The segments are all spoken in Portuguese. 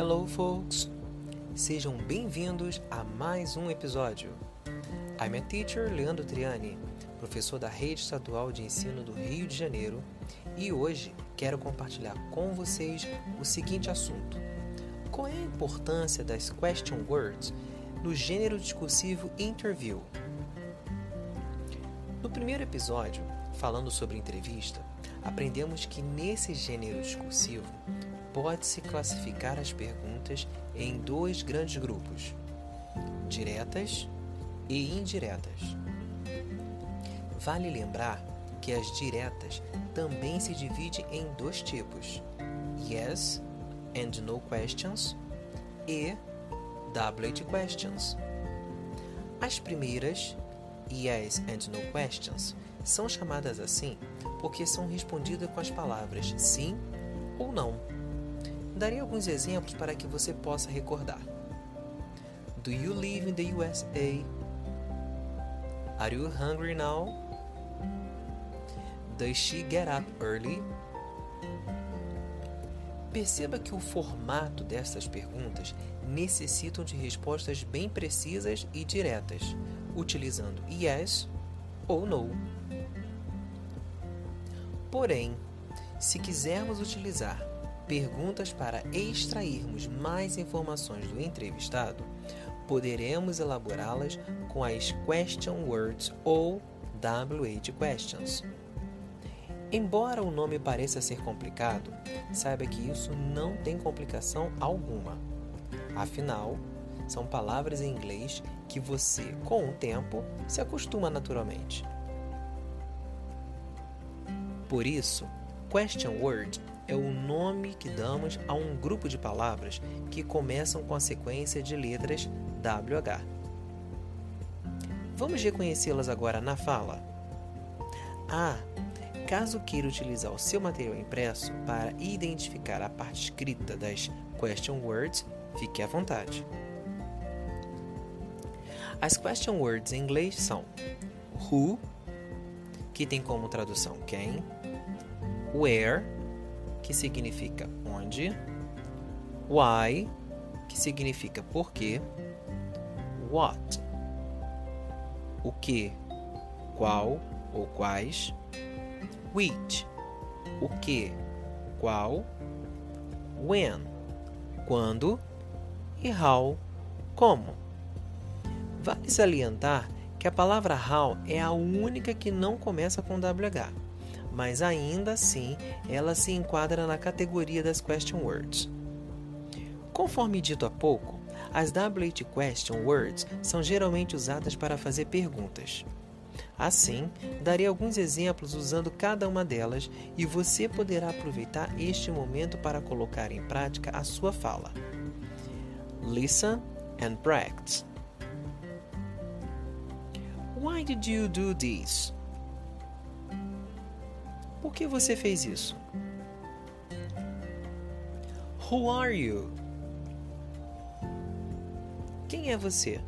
Hello, folks! Sejam bem-vindos a mais um episódio. I'm a teacher Leandro Triani, professor da Rede Estadual de Ensino do Rio de Janeiro, e hoje quero compartilhar com vocês o seguinte assunto: Qual é a importância das question words no gênero discursivo interview? No primeiro episódio, falando sobre entrevista, aprendemos que nesse gênero discursivo pode-se classificar as perguntas em dois grandes grupos: diretas e indiretas. Vale lembrar que as diretas também se dividem em dois tipos: yes and no questions e double questions. As primeiras, yes and no questions, são chamadas assim porque são respondidas com as palavras sim ou não Darei alguns exemplos para que você possa recordar. Do you live in the USA? Are you hungry now? Does she get up early? Perceba que o formato destas perguntas necessitam de respostas bem precisas e diretas, utilizando yes ou no. Porém, se quisermos utilizar perguntas para extrairmos mais informações do entrevistado, poderemos elaborá-las com as question words ou WH questions. Embora o nome pareça ser complicado, saiba que isso não tem complicação alguma. Afinal, são palavras em inglês que você, com o tempo, se acostuma naturalmente. Por isso, question word é o nome que damos a um grupo de palavras que começam com a sequência de letras WH. Vamos reconhecê-las agora na fala. Ah, caso queira utilizar o seu material impresso para identificar a parte escrita das question words, fique à vontade. As question words em inglês são who, que tem como tradução quem, where, que significa onde, why, que significa porquê, what, o que, qual ou quais, which, o que, qual, when, quando e how, como. Vale salientar que a palavra how é a única que não começa com WH mas ainda assim ela se enquadra na categoria das question words. Conforme dito há pouco, as WH question words são geralmente usadas para fazer perguntas. Assim, darei alguns exemplos usando cada uma delas e você poderá aproveitar este momento para colocar em prática a sua fala. Listen and practice. Why did you do this? Por que você fez isso? Who are you? Quem é você?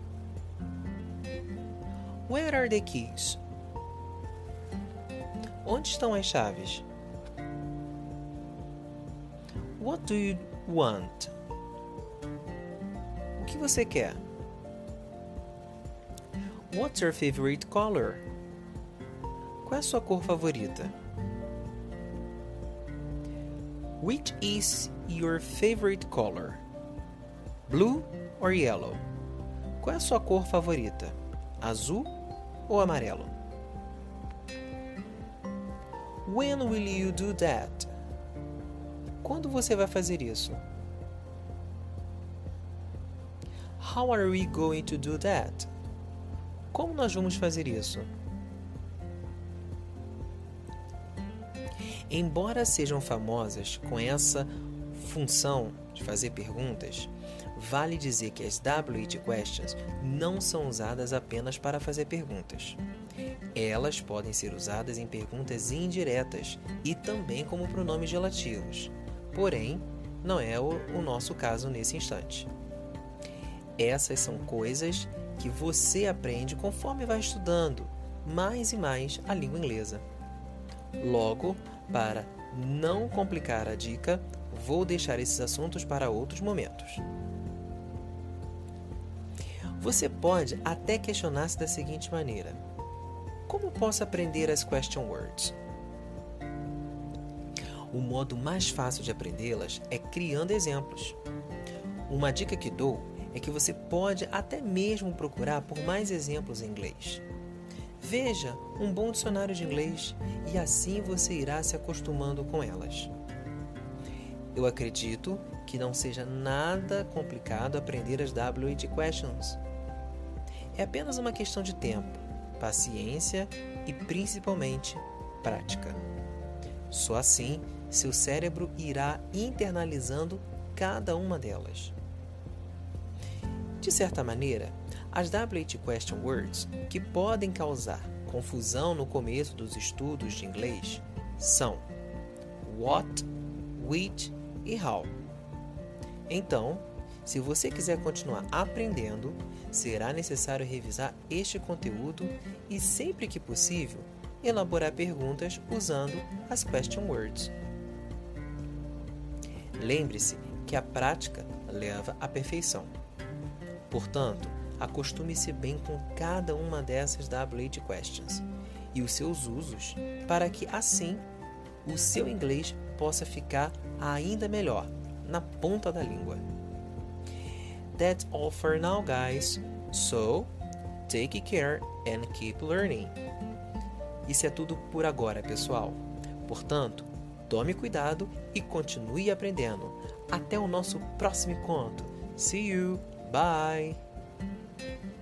Where are the keys? Onde estão as chaves? What do you want? O que você quer? What's your favorite color? Qual é a sua cor favorita? Which is your favorite color? Blue or yellow? Qual é a sua cor favorita? Azul ou amarelo? When will you do that? Quando você vai fazer isso? How are we going to do that? Como nós vamos fazer isso? Embora sejam famosas com essa função de fazer perguntas, vale dizer que as WH questions não são usadas apenas para fazer perguntas. Elas podem ser usadas em perguntas indiretas e também como pronomes relativos. Porém, não é o, nosso caso nesse instante. Essas são coisas que você aprende conforme vai estudando mais e mais a língua inglesa. Logo, para não complicar a dica, vou deixar esses assuntos para outros momentos. Você pode até questionar-se da seguinte maneira: Como posso aprender as question words? O modo mais fácil de aprendê-las é criando exemplos. Uma dica que dou é que você pode até mesmo procurar por mais exemplos em inglês. Veja um bom dicionário de inglês e assim você irá se acostumando com elas. Eu acredito que não seja nada complicado aprender as WH questions. É apenas uma questão de tempo, paciência e principalmente prática. Só assim seu cérebro irá internalizando cada uma delas. De certa maneira, as WH question words que podem causar confusão no começo dos estudos de inglês são what, which e how. Então, se você quiser continuar aprendendo, será necessário revisar este conteúdo e, sempre que possível, elaborar perguntas usando as question words. Lembre-se que a prática leva à perfeição. Portanto, acostume-se bem com cada uma dessas WH questions e os seus usos, para que assim o seu inglês possa ficar ainda melhor na ponta da língua. That's all for now, guys. So, take care and keep learning. Isso é tudo por agora, pessoal. Portanto, tome cuidado e continue aprendendo. Até o nosso próximo encontro. See you! Bye. Thank you.